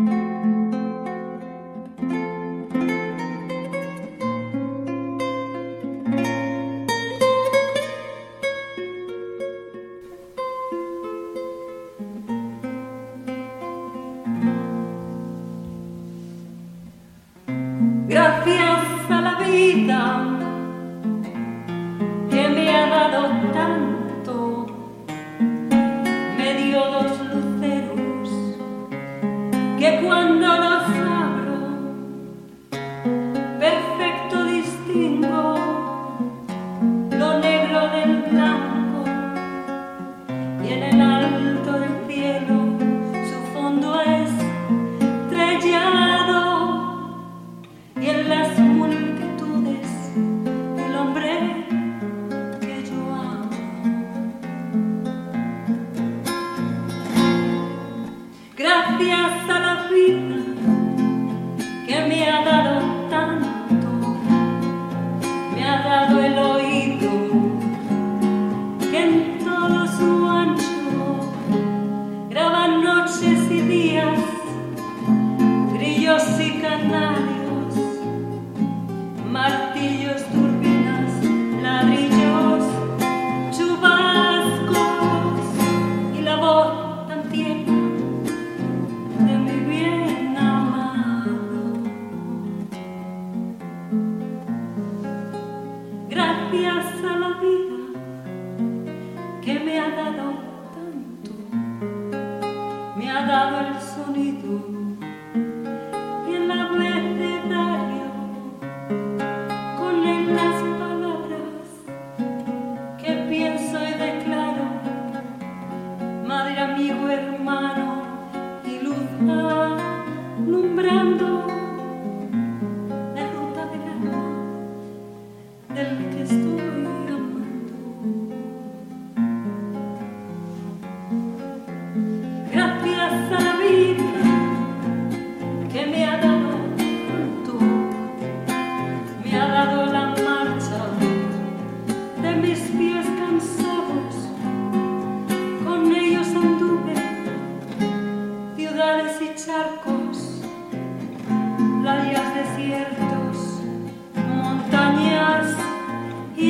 Música el sonido y el abecedario con las palabras que pienso y declaro, madre, amigo, hermano y luz alumbrando la ruta del alma del que estoy.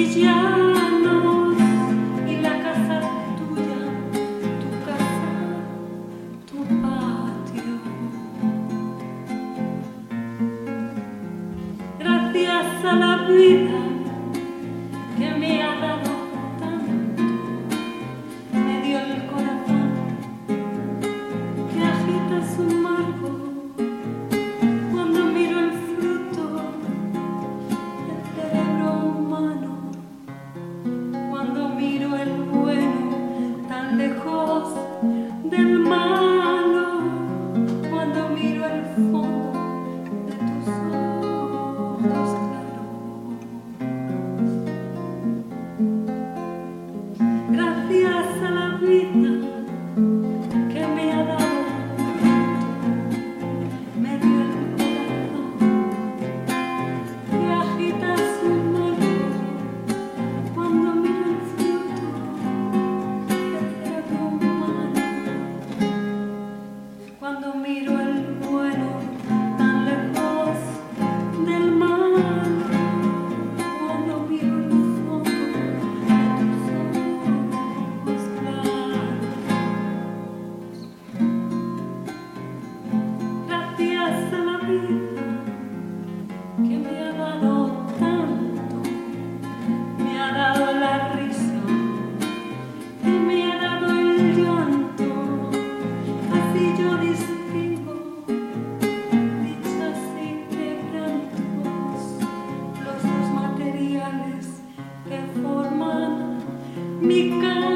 y la casa tuya, tu casa, tu patio. Gracias a la vida que me Mi